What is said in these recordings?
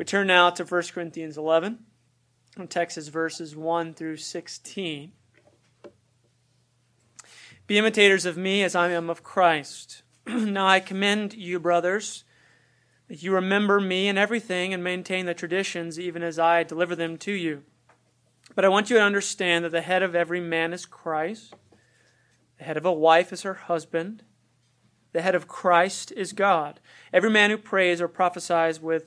We turn now to 1 Corinthians 11. The text is verses 1 through 16. Be imitators of me as I am of Christ. now I commend you, brothers, that you remember me in everything and maintain the traditions even as I deliver them to you. But I want you to understand that the head of every man is Christ, the head of a wife is her husband, the head of Christ is God. Every man who prays or prophesies with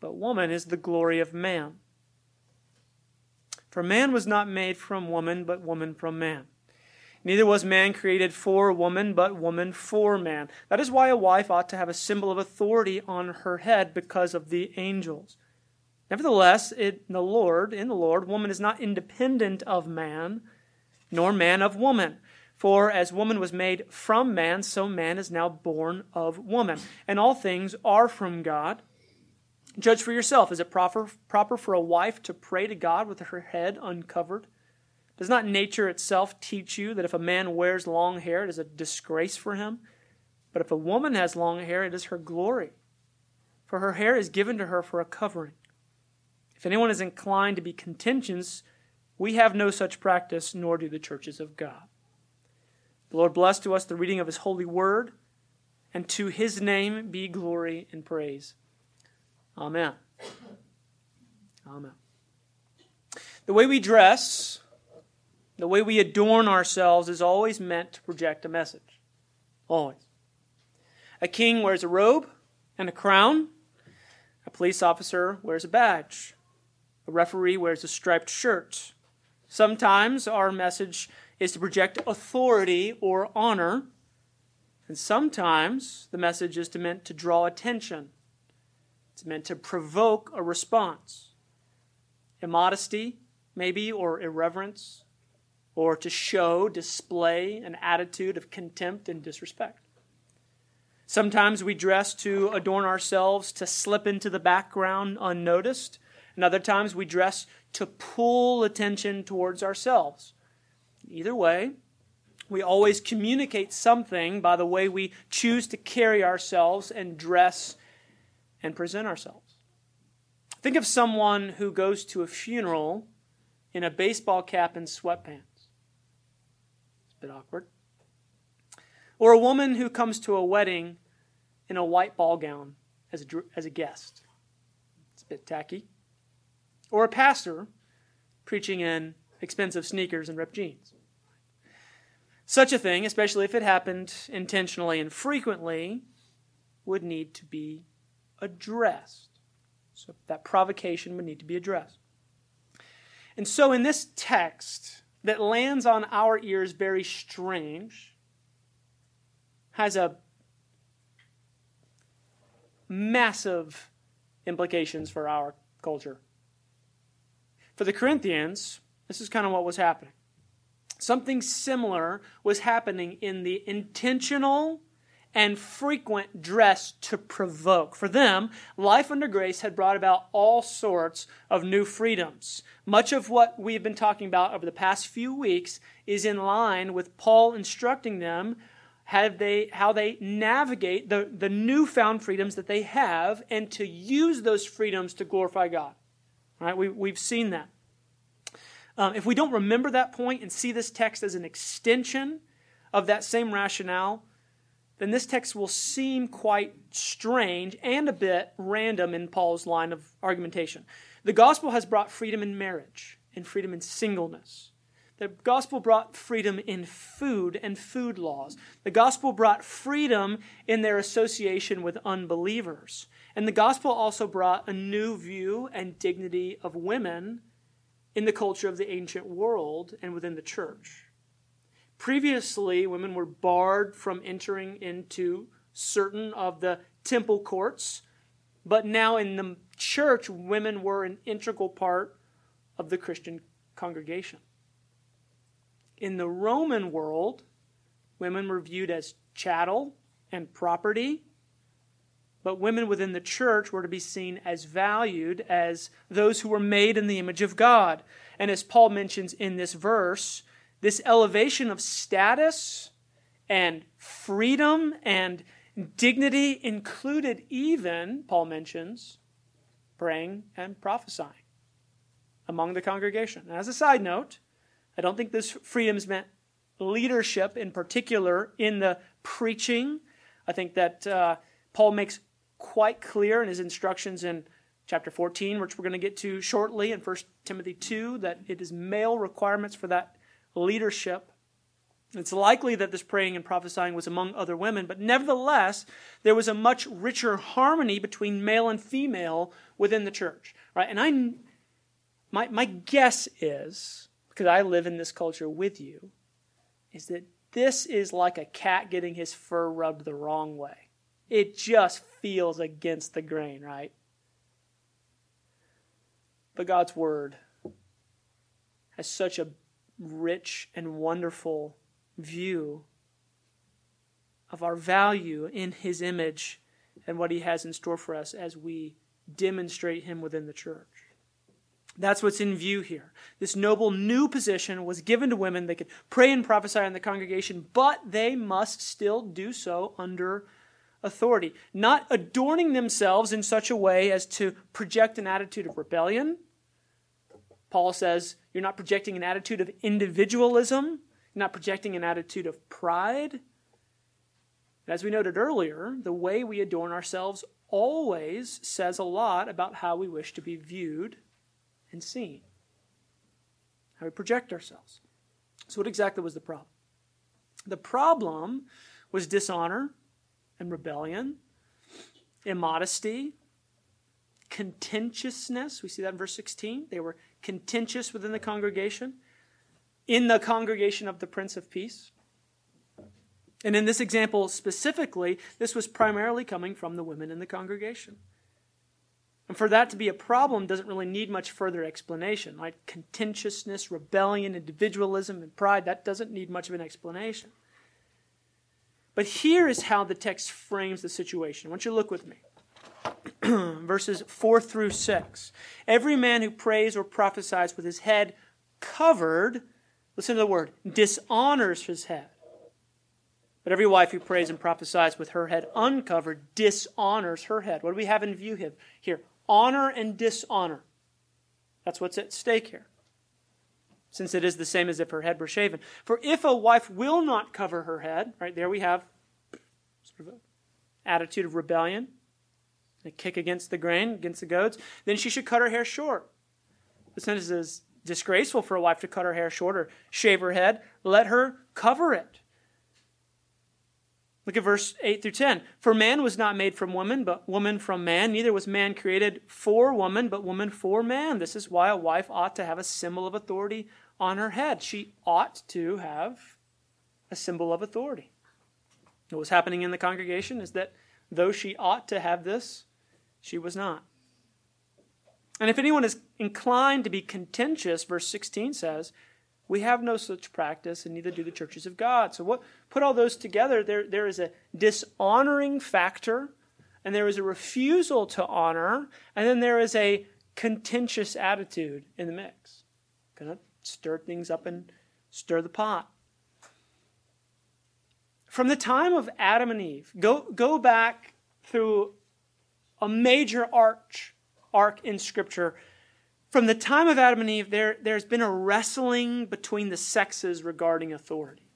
But woman is the glory of man. For man was not made from woman, but woman from man. Neither was man created for woman, but woman for man. That is why a wife ought to have a symbol of authority on her head because of the angels. Nevertheless, in the Lord, in the Lord, woman is not independent of man, nor man of woman. For as woman was made from man, so man is now born of woman. And all things are from God. Judge for yourself. Is it proper, proper for a wife to pray to God with her head uncovered? Does not nature itself teach you that if a man wears long hair, it is a disgrace for him? But if a woman has long hair, it is her glory. For her hair is given to her for a covering. If anyone is inclined to be contentious, we have no such practice, nor do the churches of God. The Lord bless to us the reading of his holy word, and to his name be glory and praise. Amen. Amen. The way we dress the way we adorn ourselves is always meant to project a message. Always. A king wears a robe and a crown. A police officer wears a badge. A referee wears a striped shirt. Sometimes our message is to project authority or honor. And sometimes the message is to meant to draw attention. It's meant to provoke a response. Immodesty, maybe, or irreverence, or to show, display an attitude of contempt and disrespect. Sometimes we dress to adorn ourselves to slip into the background unnoticed, and other times we dress to pull attention towards ourselves. Either way, we always communicate something by the way we choose to carry ourselves and dress and present ourselves. Think of someone who goes to a funeral in a baseball cap and sweatpants It's a bit awkward. Or a woman who comes to a wedding in a white ball gown as a, as a guest. It's a bit tacky. Or a pastor preaching in expensive sneakers and ripped jeans. Such a thing, especially if it happened intentionally and frequently, would need to be addressed. So that provocation would need to be addressed. And so in this text, that lands on our ears very strange has a massive implications for our culture. For the Corinthians, this is kind of what was happening. Something similar was happening in the intentional and frequent dress to provoke. For them, life under grace had brought about all sorts of new freedoms. Much of what we've been talking about over the past few weeks is in line with Paul instructing them how they, how they navigate the, the newfound freedoms that they have and to use those freedoms to glorify God. All right, we, we've seen that. Um, if we don't remember that point and see this text as an extension of that same rationale, then this text will seem quite strange and a bit random in Paul's line of argumentation. The gospel has brought freedom in marriage and freedom in singleness. The gospel brought freedom in food and food laws. The gospel brought freedom in their association with unbelievers. And the gospel also brought a new view and dignity of women in the culture of the ancient world and within the church. Previously, women were barred from entering into certain of the temple courts, but now in the church, women were an integral part of the Christian congregation. In the Roman world, women were viewed as chattel and property, but women within the church were to be seen as valued as those who were made in the image of God. And as Paul mentions in this verse, this elevation of status and freedom and dignity included even, Paul mentions, praying and prophesying among the congregation. And as a side note, I don't think this freedoms meant leadership in particular in the preaching. I think that uh, Paul makes quite clear in his instructions in chapter 14, which we're going to get to shortly, in 1 Timothy 2, that it is male requirements for that leadership. It's likely that this praying and prophesying was among other women, but nevertheless, there was a much richer harmony between male and female within the church. Right? And I, my, my guess is, because I live in this culture with you, is that this is like a cat getting his fur rubbed the wrong way. It just feels against the grain, right? But God's Word has such a rich and wonderful view of our value in His image and what He has in store for us as we demonstrate Him within the church. That's what's in view here. This noble new position was given to women. They could pray and prophesy in the congregation, but they must still do so under authority, not adorning themselves in such a way as to project an attitude of rebellion. Paul says you're not projecting an attitude of individualism, you're not projecting an attitude of pride. As we noted earlier, the way we adorn ourselves always says a lot about how we wish to be viewed and seen, how we project ourselves. So, what exactly was the problem? The problem was dishonor and rebellion, immodesty, contentiousness. We see that in verse 16. They were contentious within the congregation, in the congregation of the Prince of Peace. And in this example specifically, this was primarily coming from the women in the congregation. And for that to be a problem doesn't really need much further explanation. Like contentiousness, rebellion, individualism, and pride, that doesn't need much of an explanation. But here is how the text frames the situation. I want you to look with me. Verses 4 through 6. Every man who prays or prophesies with his head covered, listen to the word, dishonors his head. But every wife who prays and prophesies with her head uncovered dishonors her head. What do we have in view here? Honor and dishonor. That's what's at stake here since it is the same as if her head were shaven. For if a wife will not cover her head, right there we have sort of an attitude of rebellion, a kick against the grain, against the goads, then she should cut her hair short. The sentence is disgraceful for a wife to cut her hair short or shave her head, let her cover it. Look at verse 8 through 10. For man was not made from woman, but woman from man. Neither was man created for woman, but woman for man. This is why a wife ought to have a symbol of authority on her head. She ought to have a symbol of authority. What was happening in the congregation is that though she ought to have this, she was not. And if anyone is inclined to be contentious, verse 16 says, we have no such practice, and neither do the churches of God. So, what put all those together? There, there is a dishonoring factor, and there is a refusal to honor, and then there is a contentious attitude in the mix. Gonna stir things up and stir the pot. From the time of Adam and Eve, go, go back through a major arch arc in Scripture from the time of Adam and Eve, there, there's been a wrestling between the sexes regarding authority.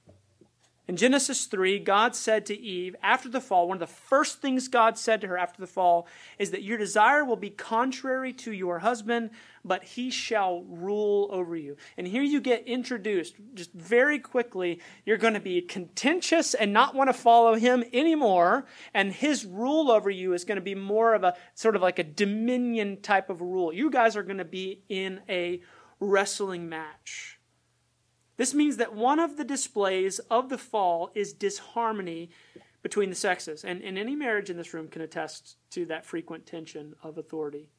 In Genesis 3, God said to Eve after the fall, one of the first things God said to her after the fall is that your desire will be contrary to your husband, but he shall rule over you. And here you get introduced just very quickly. You're going to be contentious and not want to follow him anymore. And his rule over you is going to be more of a sort of like a dominion type of rule. You guys are going to be in a wrestling match. This means that one of the displays of the fall is disharmony between the sexes. And, and any marriage in this room can attest to that frequent tension of authority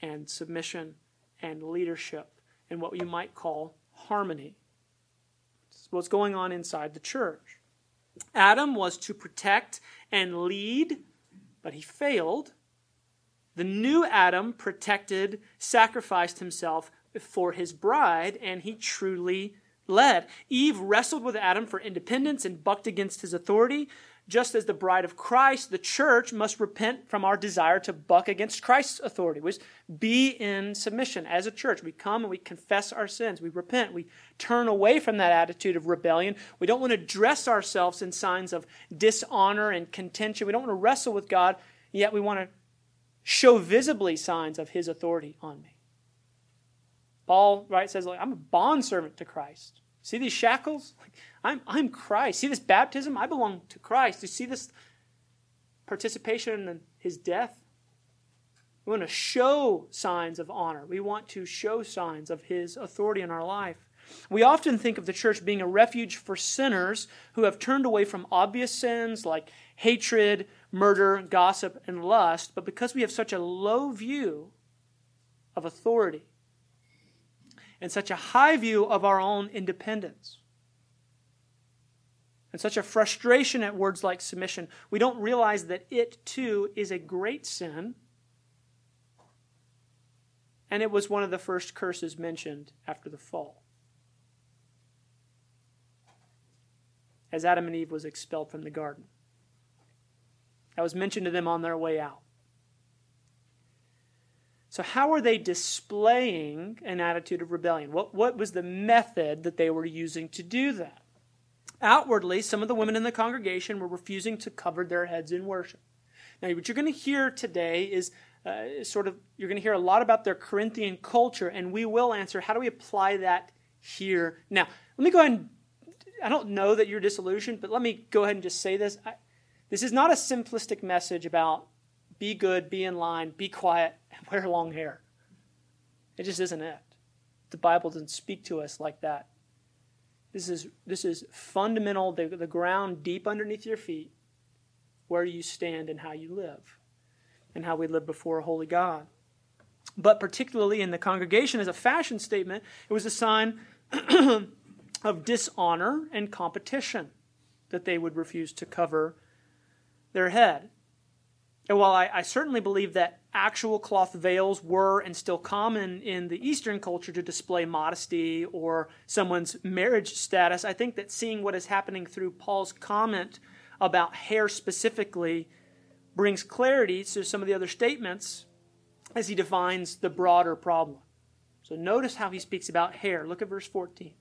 and submission and leadership and what you might call harmony. It's what's going on inside the church. Adam was to protect and lead, but he failed. The new Adam protected, sacrificed himself for his bride, and he truly led. Eve wrestled with Adam for independence and bucked against his authority. Just as the bride of Christ, the church must repent from our desire to buck against Christ's authority. We be in submission as a church. We come and we confess our sins. We repent. We turn away from that attitude of rebellion. We don't want to dress ourselves in signs of dishonor and contention. We don't want to wrestle with God, yet we want to show visibly signs of his authority on me. Paul right says, like, I'm a bondservant to Christ. See these shackles? Like, I'm, I'm Christ. See this baptism? I belong to Christ. You see this participation in his death? We want to show signs of honor. We want to show signs of his authority in our life. We often think of the church being a refuge for sinners who have turned away from obvious sins like hatred, murder, gossip, and lust, but because we have such a low view of authority, and such a high view of our own independence. And such a frustration at words like submission, we don't realize that it too is a great sin. And it was one of the first curses mentioned after the fall. As Adam and Eve was expelled from the garden. That was mentioned to them on their way out. So, how are they displaying an attitude of rebellion? What, what was the method that they were using to do that? Outwardly, some of the women in the congregation were refusing to cover their heads in worship. Now, what you're going to hear today is uh, sort of, you're going to hear a lot about their Corinthian culture, and we will answer how do we apply that here. Now, let me go ahead and, I don't know that you're disillusioned, but let me go ahead and just say this. I, this is not a simplistic message about be good, be in line, be quiet, and wear long hair. It just isn't it. The Bible doesn't speak to us like that. This is, this is fundamental, the, the ground deep underneath your feet, where you stand and how you live, and how we live before a holy God. But particularly in the congregation, as a fashion statement, it was a sign of dishonor and competition that they would refuse to cover their head. And while I, I, certainly believe that actual cloth veils were and still common in the Eastern culture to display modesty or someone's marriage status, I think that seeing what is happening through Paul's comment about hair specifically brings clarity to some of the other statements as he defines the broader problem. So notice how he speaks about hair. Look at verse 14.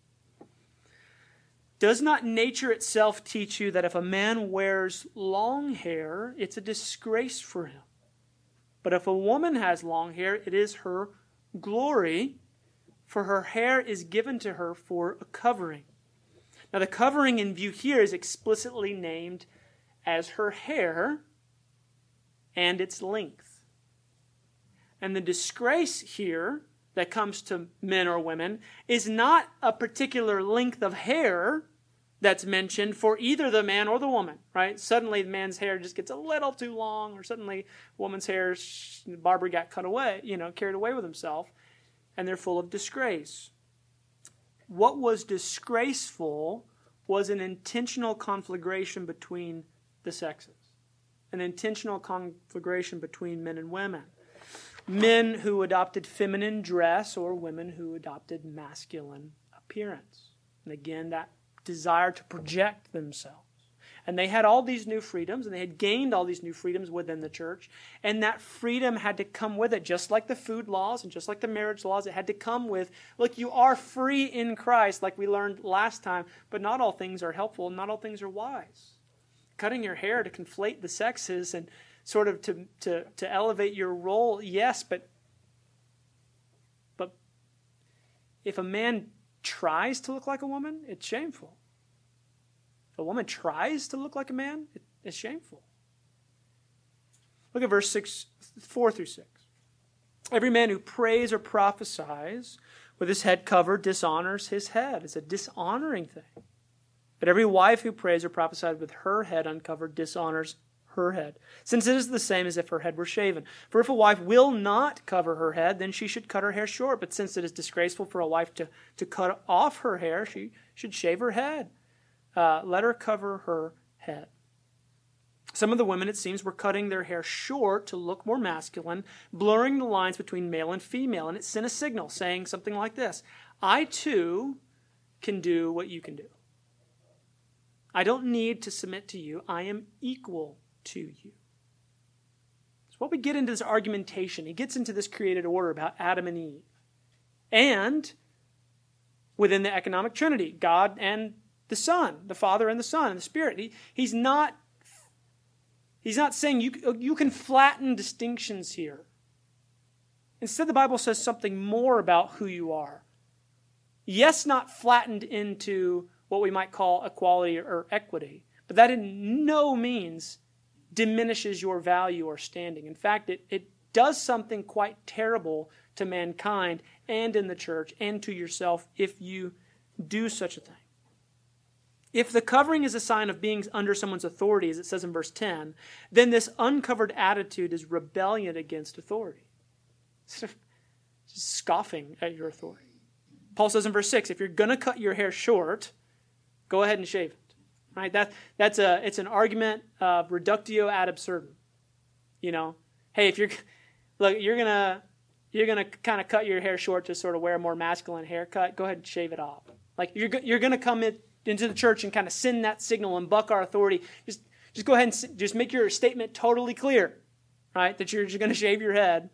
Does not nature itself teach you that if a man wears long hair, it's a disgrace for him? But if a woman has long hair, it is her glory, for her hair is given to her for a covering. Now, the covering in view here is explicitly named as her hair and its length. And the disgrace here that comes to men or women is not a particular length of hair that's mentioned for either the man or the woman, right? Suddenly the man's hair just gets a little too long, or suddenly woman's hair, barber got cut away, you know, carried away with himself, and they're full of disgrace. What was disgraceful was an intentional conflagration between the sexes, an intentional conflagration between men and women men who adopted feminine dress or women who adopted masculine appearance. And again, that desire to project themselves. And they had all these new freedoms, and they had gained all these new freedoms within the church. And that freedom had to come with it, just like the food laws and just like the marriage laws. It had to come with look, you are free in Christ, like we learned last time, but not all things are helpful, and not all things are wise. Cutting your hair to conflate the sexes and sort of to, to, to elevate your role, yes, but but if a man tries to look like a woman, it's shameful. If a woman tries to look like a man, it, it's shameful. Look at verse 6, 4 through 6. Every man who prays or prophesies with his head covered dishonors his head. It's a dishonoring thing. But every wife who prays or prophesies with her head uncovered dishonors her head, since it is the same as if her head were shaven. For if a wife will not cover her head, then she should cut her hair short. But since it is disgraceful for a wife to, to cut off her hair, she should shave her head. Uh, let her cover her head. Some of the women, it seems, were cutting their hair short to look more masculine, blurring the lines between male and female, and it sent a signal saying something like this I too can do what you can do. I don't need to submit to you. I am equal to you. So, what we get into this argumentation, he gets into this created order about Adam and Eve. And within the economic trinity, God and the Son, the Father and the Son and the Spirit. He, he's not He's not saying you, you can flatten distinctions here. Instead, the Bible says something more about who you are. Yes, not flattened into what we might call equality or equity, but that in no means diminishes your value or standing. In fact, it, it does something quite terrible to mankind and in the church and to yourself if you do such a thing. If the covering is a sign of being under someone's authority, as it says in verse 10, then this uncovered attitude is rebellion against authority. Scoffing at your authority. Paul says in verse 6 if you're going to cut your hair short, go ahead and shave. Right? That, that's a, it's an argument of reductio ad absurdum. You know, hey, if you're, look, you're going to, you're going to kind of cut your hair short to sort of wear a more masculine haircut, go ahead and shave it off. Like, you're, you're going to come in, into the church and kind of send that signal and buck our authority. Just, just go ahead and just make your statement totally clear, right? That you're just going to shave your head,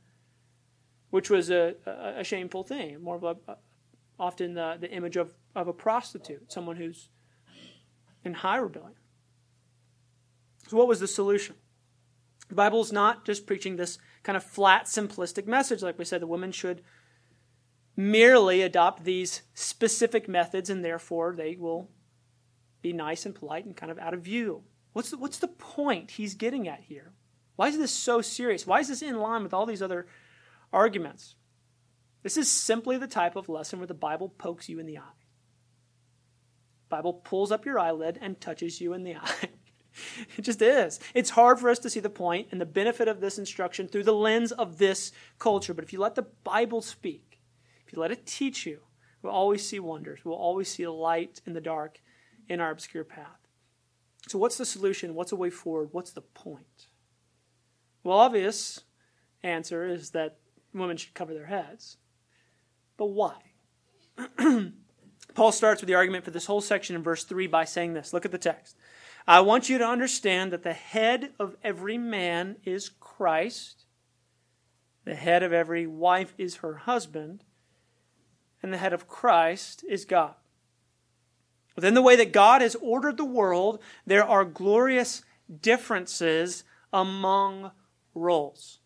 which was a, a, a shameful thing. More of a, often the, the image of, of a prostitute, someone who's in high rebellion. So, what was the solution? The Bible is not just preaching this kind of flat, simplistic message. Like we said, the women should merely adopt these specific methods and therefore they will be nice and polite and kind of out of view. What's the, what's the point he's getting at here? Why is this so serious? Why is this in line with all these other arguments? This is simply the type of lesson where the Bible pokes you in the eye. Bible pulls up your eyelid and touches you in the eye. it just is. It's hard for us to see the point and the benefit of this instruction through the lens of this culture. But if you let the Bible speak, if you let it teach you, we'll always see wonders. We'll always see a light in the dark in our obscure path. So, what's the solution? What's a way forward? What's the point? Well, obvious answer is that women should cover their heads. But why? Paul starts with the argument for this whole section in verse 3 by saying this. Look at the text. I want you to understand that the head of every man is Christ, the head of every wife is her husband, and the head of Christ is God. Within the way that God has ordered the world, there are glorious differences among roles.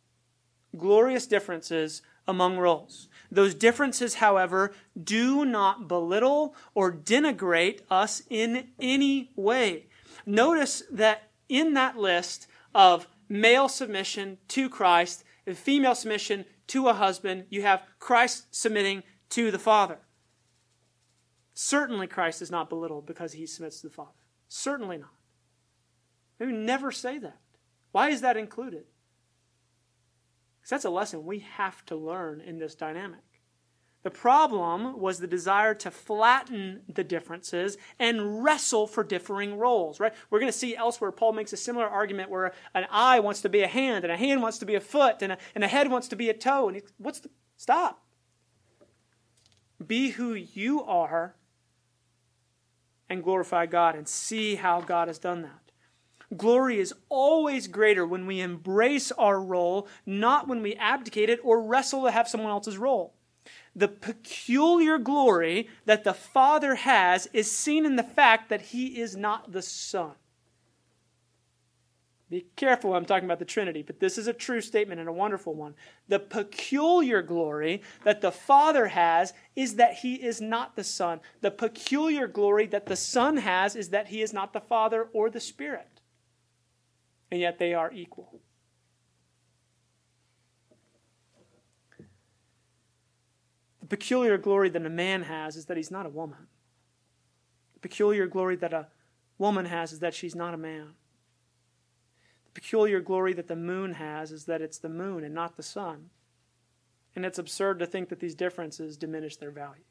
Glorious differences among roles. Those differences, however, do not belittle or denigrate us in any way. Notice that in that list of male submission to Christ and female submission to a husband, you have Christ submitting to the Father. Certainly, Christ is not belittled because he submits to the Father. Certainly not. We never say that. Why is that included? Because that's a lesson we have to learn in this dynamic. The problem was the desire to flatten the differences and wrestle for differing roles, right? We're going to see elsewhere Paul makes a similar argument where an eye wants to be a hand, and a hand wants to be a foot, and a, and a head wants to be a toe. And he, what's the stop? Be who you are and glorify God and see how God has done that. Glory is always greater when we embrace our role, not when we abdicate it or wrestle to have someone else's role. The peculiar glory that the Father has is seen in the fact that he is not the Son. Be careful I'm talking about the Trinity, but this is a true statement and a wonderful one. The peculiar glory that the Father has is that he is not the Son. The peculiar glory that the Son has is that he is not the Father or the Spirit. And yet they are equal. The peculiar glory that a man has is that he's not a woman. The peculiar glory that a woman has is that she's not a man The peculiar glory that the moon has is that it's the moon and not the sun. And it's absurd to think that these differences diminish their value.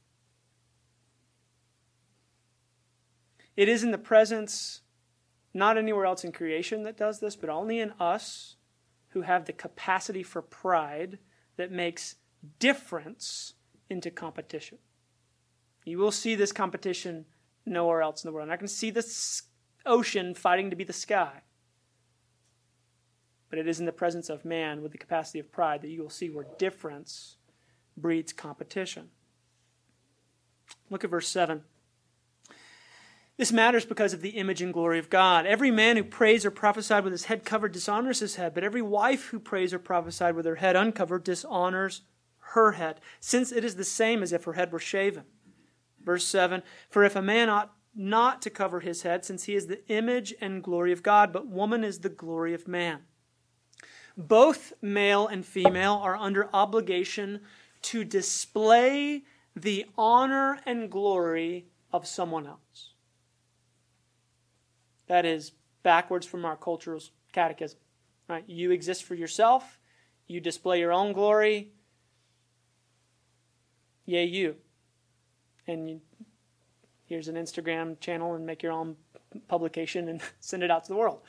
It is in the presence, not anywhere else in creation that does this, but only in us who have the capacity for pride that makes difference into competition. You will see this competition nowhere else in the world. Going to see this ocean fighting to be the sky. But it is in the presence of man with the capacity of pride that you will see where difference breeds competition. Look at verse 7. This matters because of the image and glory of God. Every man who prays or prophesied with his head covered dishonors his head, but every wife who prays or prophesied with her head uncovered dishonors her head, since it is the same as if her head were shaven. Verse 7 For if a man ought not to cover his head, since he is the image and glory of God, but woman is the glory of man. Both male and female are under obligation to display the honor and glory of someone else. That is backwards from our cultural catechism. Right? You exist for yourself, you display your own glory. Yay, you. And you, here's an Instagram channel and make your own publication and send it out to the world.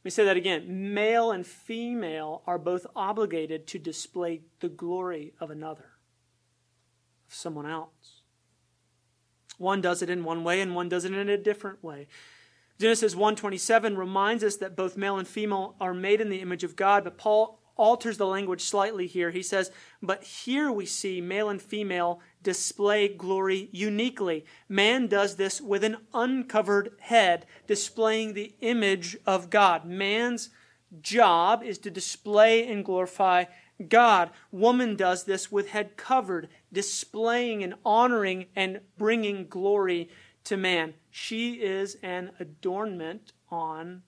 Let me say that again. Male and female are both obligated to display the glory of another, of someone else. One does it in one way and one does it in a different way. Genesis 1:27 reminds us that both male and female are made in the image of God, but Paul alters the language slightly here. He says, "But here we see male and female display glory uniquely. Man does this with an uncovered head, displaying the image of God. Man's job is to display and glorify God. Woman does this with head covered, displaying and honoring and bringing glory to man. She is an adornment on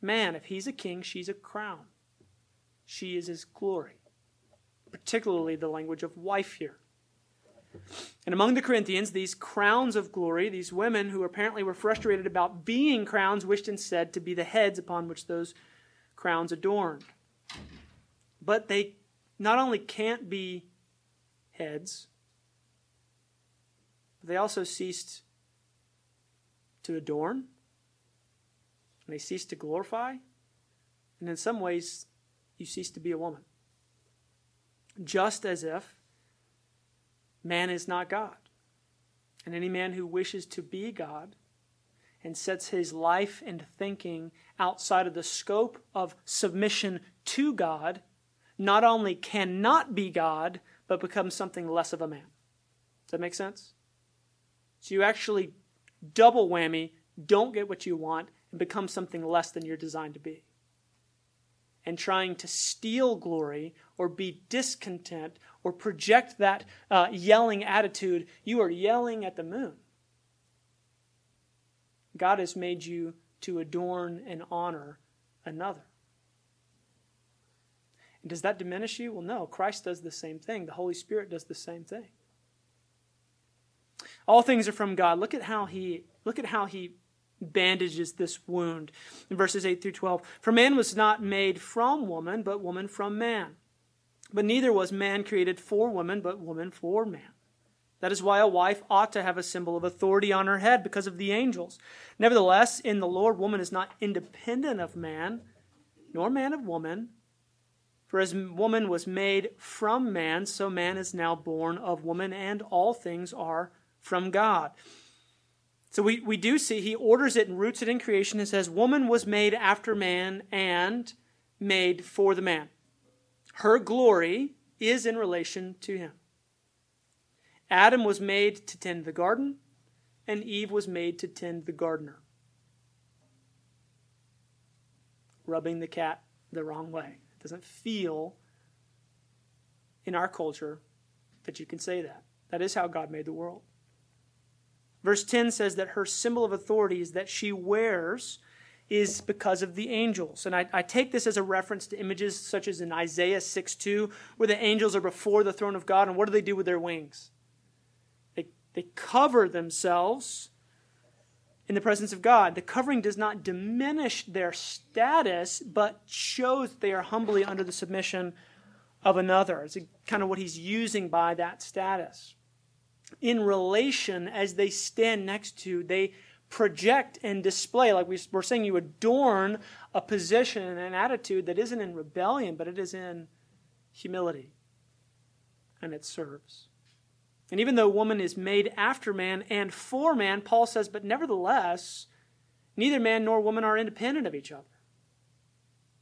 man. If he's a king, she's a crown. She is his glory. Particularly the language of wife here. And among the Corinthians, these crowns of glory, these women who apparently were frustrated about being crowns, wished instead to be the heads upon which those crowns adorned. But they not only can't be heads, But they also ceased to adorn, and they ceased to glorify, and in some ways, you cease to be a woman. Just as if man is not God. And any man who wishes to be God and sets his life and thinking outside of the scope of submission to God not only cannot be God, but becomes something less of a man. Does that make sense? So you actually double whammy, don't get what you want, and become something less than you're designed to be. And trying to steal glory or be discontent or project that uh, yelling attitude, you are yelling at the moon. God has made you to adorn and honor another. And does that diminish you? Well, no. Christ does the same thing. The Holy Spirit does the same thing. All things are from God. Look at how he look at how he bandages this wound in verses 8 through 12. For man was not made from woman, but woman from man. But neither was man created for woman, but woman for man. That is why a wife ought to have a symbol of authority on her head because of the angels. Nevertheless, in the Lord, woman is not independent of man, nor man of woman. For as woman was made from man, so man is now born of woman, and all things are from God. So we, we do see he orders it and roots it in creation and says, Woman was made after man and made for the man. Her glory is in relation to him. Adam was made to tend the garden, and Eve was made to tend the gardener. Rubbing the cat the wrong way doesn't feel in our culture that you can say that. That is how God made the world. Verse 10 says that her symbol of authority is that she wears is because of the angels. And I, I, take this as a reference to images such as in Isaiah 6 2, where the angels are before the throne of God, and what do they do with their wings? They, they cover themselves in the presence of God. The covering does not diminish their status, but shows that they are humbly under the submission of another. It's kind of what he's using by that status. In relation, as they stand next to, they project and display, like we were saying, you adorn a position and an attitude that isn't in rebellion, but it is in humility. And it serves. And even though woman is made after man and for man, Paul says, but nevertheless, neither man nor woman are independent of each other.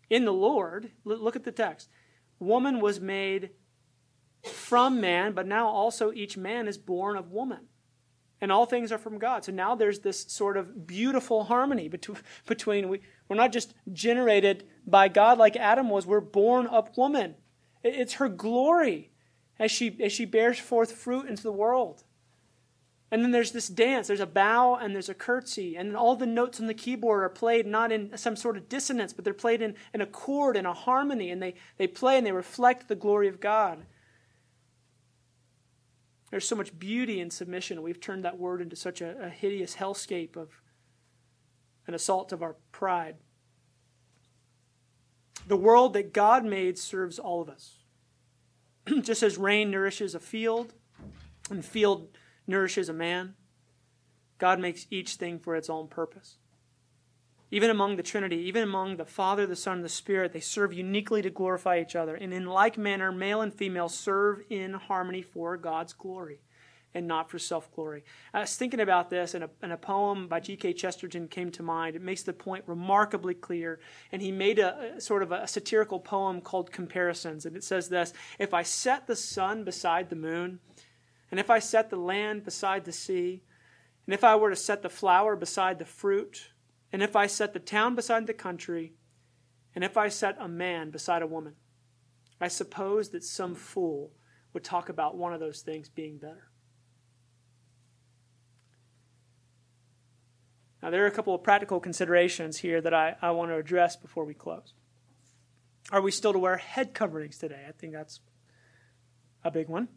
In the Lord, look at the text. Woman was made from man, but now also each man is born of woman. And all things are from God. So now there's this sort of beautiful harmony between, between we, we're not just generated by God like Adam was, we're born of woman. It's her glory as she, as she bears forth fruit into the world. And then there's this dance. There's a bow and there's a curtsy. And all the notes on the keyboard are played not in some sort of dissonance, but they're played in, in a chord and a harmony. And they, they play and they reflect the glory of God. There's so much beauty in submission. We've turned that word into such a, a hideous hellscape of an assault of our pride. The world that God made serves all of us. just as rain nourishes a field and field nourishes a man, God makes each thing for its own purpose. Even among the Trinity, even among the Father, the Son, and the Spirit, they serve uniquely to glorify each other. And in like manner, male and female serve in harmony for God's glory and not for self glory. I was thinking about this, and a, and a poem by G.K. Chesterton came to mind. It makes the point remarkably clear. And he made a, a, sort of a satirical poem called Comparisons. And it says this If I set the sun beside the moon, and if I set the land beside the sea, and if I were to set the flower beside the fruit, and if I set the town beside the country, and if I set a man beside a woman, I suppose that some fool would talk about one of those things being better. Now, there are a couple of practical considerations here that I, I want to address before we close. Are we still to wear head coverings today? I think that's a big one.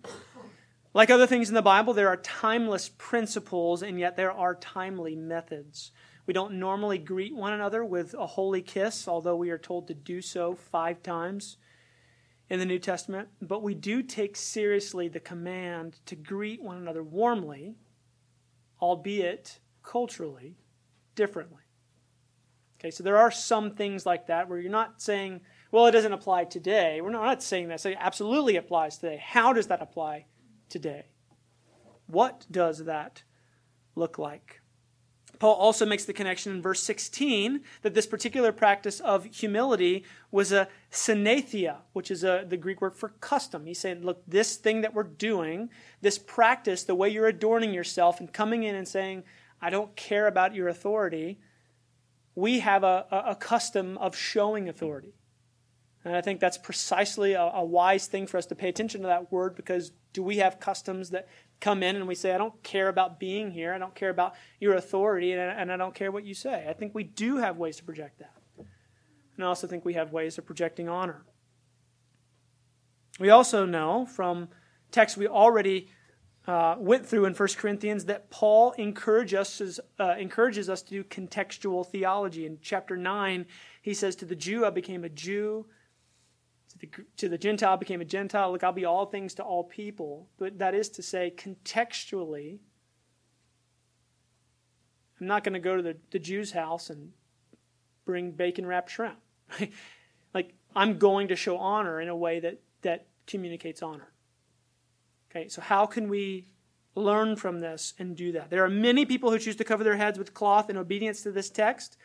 Like other things in the Bible, there are timeless principles, and yet there are timely methods. We don't normally greet one another with a holy kiss, although we are told to do so five times in the New Testament. But we do take seriously the command to greet one another warmly, albeit culturally, differently. Okay, so there are some things like that where you're not saying, well, it doesn't apply today. We're not saying that. Saying absolutely applies today. How does that apply today? What does that look like? Paul also makes the connection in verse 16 that this particular practice of humility was a synetheia, which is a, the Greek word for custom. He's saying, look, this thing that we're doing, this practice, the way you're adorning yourself and coming in and saying, I don't care about your authority. We have a, a, a custom of showing authority. And I think that's precisely a, a, wise thing for us to pay attention to that word because do we have customs that come in and we say, I don't care about being here, I don't care about your authority, and, and I don't care what you say? I think we do have ways to project that. And I also think we have ways of projecting honor. We also know from texts we already uh, went through in 1 Corinthians that Paul encourages us, uh, encourages us to do contextual theology. In chapter 9, he says, To the Jew I became a Jew, to the, to the Gentile I became a Gentile. Look, I'll be all things to all people. But that is to say, contextually, I'm not going to go to the, the Jew's house and bring bacon wrapped shrimp. like, I'm going to show honor in a way that, that communicates honor. Okay, so how can we learn from this and do that? There are many people who choose to cover their heads with cloth in obedience to this text.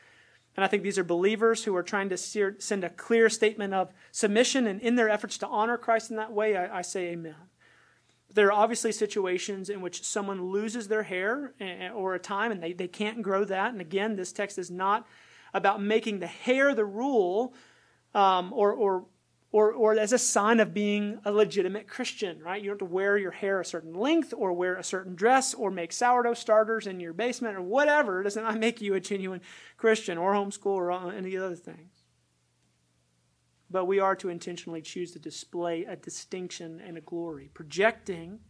And I think these are believers who are trying to send a clear statement of submission, and in their efforts to honor Christ in that way, I, I say amen. There are obviously situations in which someone loses their hair eh, eh, or a time and they, they can't grow that. And again, this text is not about making the hair the rule um, or, or or, or as a sign of being a legitimate Christian, right? You don't have to wear your hair a certain length or wear a certain dress or make sourdough starters in your basement or whatever. It does not make you a genuine Christian or homeschool or any other things. But we are to intentionally choose to display a distinction and a glory, projecting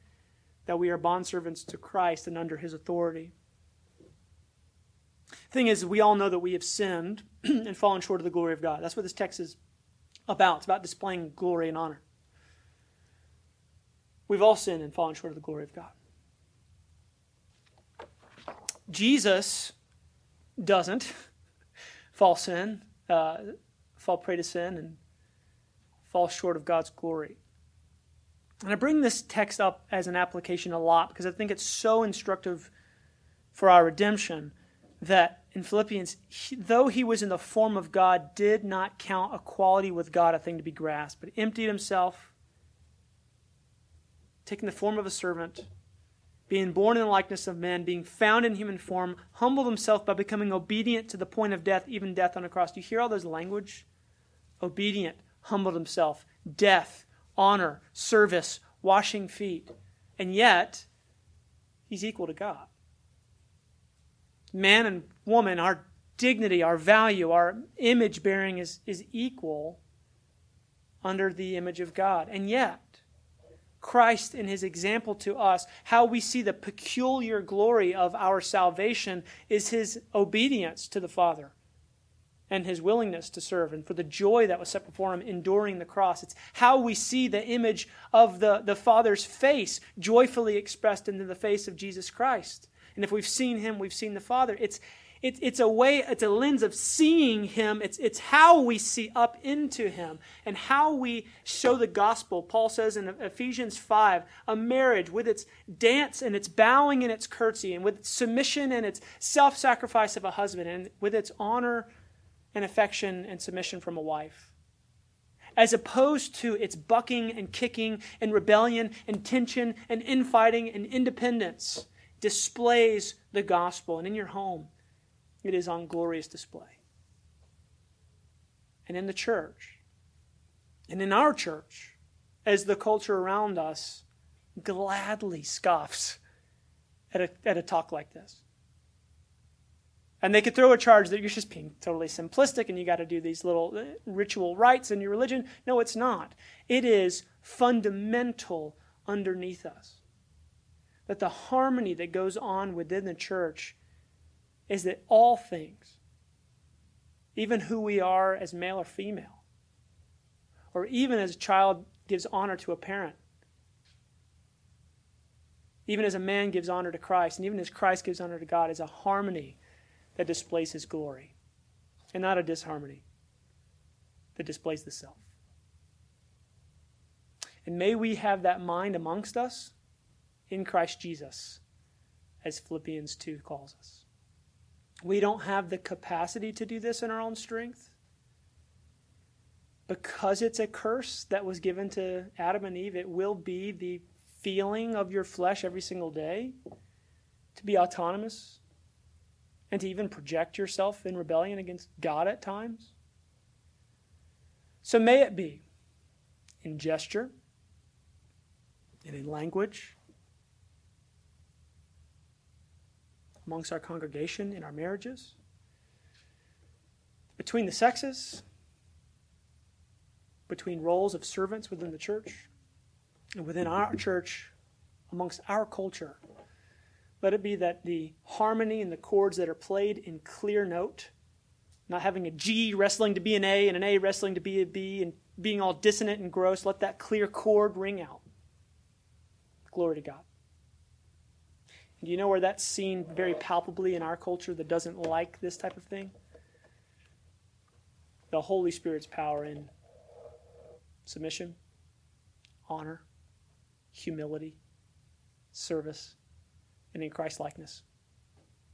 that we are bondservants to Christ and under his authority. thing is, we all know that we have sinned and fallen short of the glory of God. That's what this text is about. It's about displaying glory and honor. We've all sinned and fallen short of the glory of God. Jesus doesn't fall sin, uh, fall prey to sin, and fall short of God's glory. And I bring this text up as an application a lot because I think it's so instructive for our redemption that in Philippians, he, though he was in the form of God, did not count equality with God a thing to be grasped, but emptied himself, taking the form of a servant, being born in the likeness of men, being found in human form, humbled himself by becoming obedient to the point of death, even death on a cross. Do you hear all those language? Obedient, humbled himself, death, honor, service, washing feet. And yet, he's equal to God. Man and woman, our dignity, our value, our image bearing is, is equal under the image of God. And yet, Christ in his example to us, how we see the peculiar glory of our salvation is his obedience to the Father and his willingness to serve and for the joy that was set before him enduring the cross. It's how we see the image of the, the Father's face joyfully expressed into the face of Jesus Christ. And if we've seen him, we've seen the Father. It's, it, it's a way, it's a lens of seeing him. It's, it's how we see up into him and how we show the gospel. Paul says in Ephesians 5 a marriage with its dance and its bowing and its curtsy, and with submission and its self sacrifice of a husband, and with its honor and affection and submission from a wife. As opposed to its bucking and kicking and rebellion and tension and infighting and independence, displays the gospel. And in your home, it is on glorious display. And in the church, and in our church, as the culture around us gladly scoffs at a, at a talk like this. And they could throw a charge that you're just being totally simplistic and you got to do these little uh, ritual rites in your religion. No, it's not. It is fundamental underneath us. That the harmony that goes on within the church is that all things, even who we are as male or female, or even as a child gives honor to a parent, even as a man gives honor to Christ, and even as Christ gives honor to God, is a harmony that displays his glory, and not a disharmony that displays the self. And may we have that mind amongst us in Christ Jesus, as Philippians 2 calls us. We don't have the capacity to do this in our own strength. Because it's a curse that was given to Adam and Eve, it will be the feeling of your flesh every single day to be autonomous and to even project yourself in rebellion against God at times. So may it be in gesture and in language amongst our congregation, in our marriages, between the sexes, between roles of servants within the church, and within our church, amongst our culture. Let it be that the harmony and the chords that are played in clear note, not having a G wrestling to be an A and an A wrestling to be a B and being all dissonant and gross, let that clear chord ring out. Glory to God. Do you know where that's seen very palpably in our culture that doesn't like this type of thing? The Holy Spirit's power in submission, honor, humility, service, and in Christ likeness.